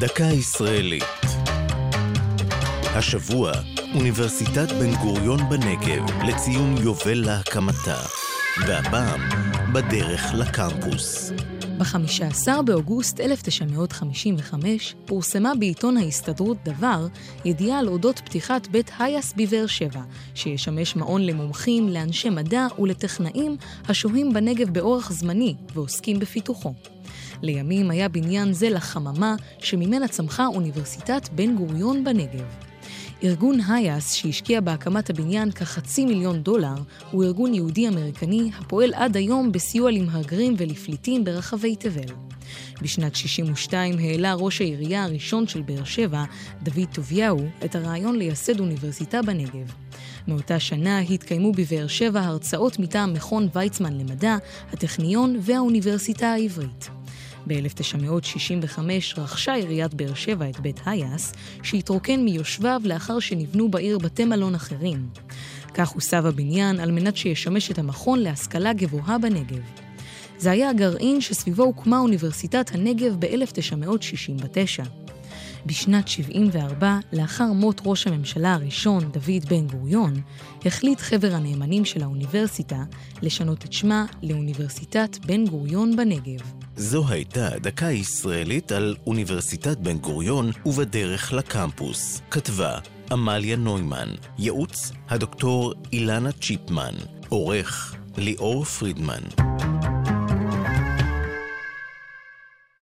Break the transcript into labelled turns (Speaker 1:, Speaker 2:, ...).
Speaker 1: דקה ישראלית. השבוע, אוניברסיטת בן גוריון בנגב לציון יובל להקמתה, והפעם, בדרך לקמפוס.
Speaker 2: ב-15 באוגוסט 1955 פורסמה בעיתון ההסתדרות דבר ידיעה על אודות פתיחת בית היאס בבאר שבע, שישמש מעון למומחים, לאנשי מדע ולטכנאים השוהים בנגב באורח זמני ועוסקים בפיתוחו. לימים היה בניין זה לחממה שממנה צמחה אוניברסיטת בן גוריון בנגב. ארגון היאס, שהשקיע בהקמת הבניין כחצי מיליון דולר, הוא ארגון יהודי-אמריקני הפועל עד היום בסיוע למהגרים ולפליטים ברחבי תבל. בשנת 62 העלה ראש העירייה הראשון של באר שבע, דוד טוביהו, את הרעיון לייסד אוניברסיטה בנגב. מאותה שנה התקיימו בבאר שבע הרצאות מטעם מכון ויצמן למדע, הטכניון והאוניברסיטה העברית. ב-1965 רכשה עיריית באר שבע את בית היאס, שהתרוקן מיושביו לאחר שנבנו בעיר בתי מלון אחרים. כך הוסב הבניין על מנת שישמש את המכון להשכלה גבוהה בנגב. זה היה הגרעין שסביבו הוקמה אוניברסיטת הנגב ב-1969. בשנת 74, לאחר מות ראש הממשלה הראשון, דוד בן גוריון, החליט חבר הנאמנים של האוניברסיטה לשנות את שמה לאוניברסיטת בן גוריון בנגב.
Speaker 1: זו הייתה דקה ישראלית על אוניברסיטת בן גוריון ובדרך לקמפוס. כתבה עמליה נוימן, ייעוץ הדוקטור אילנה צ'יפמן, עורך ליאור פרידמן.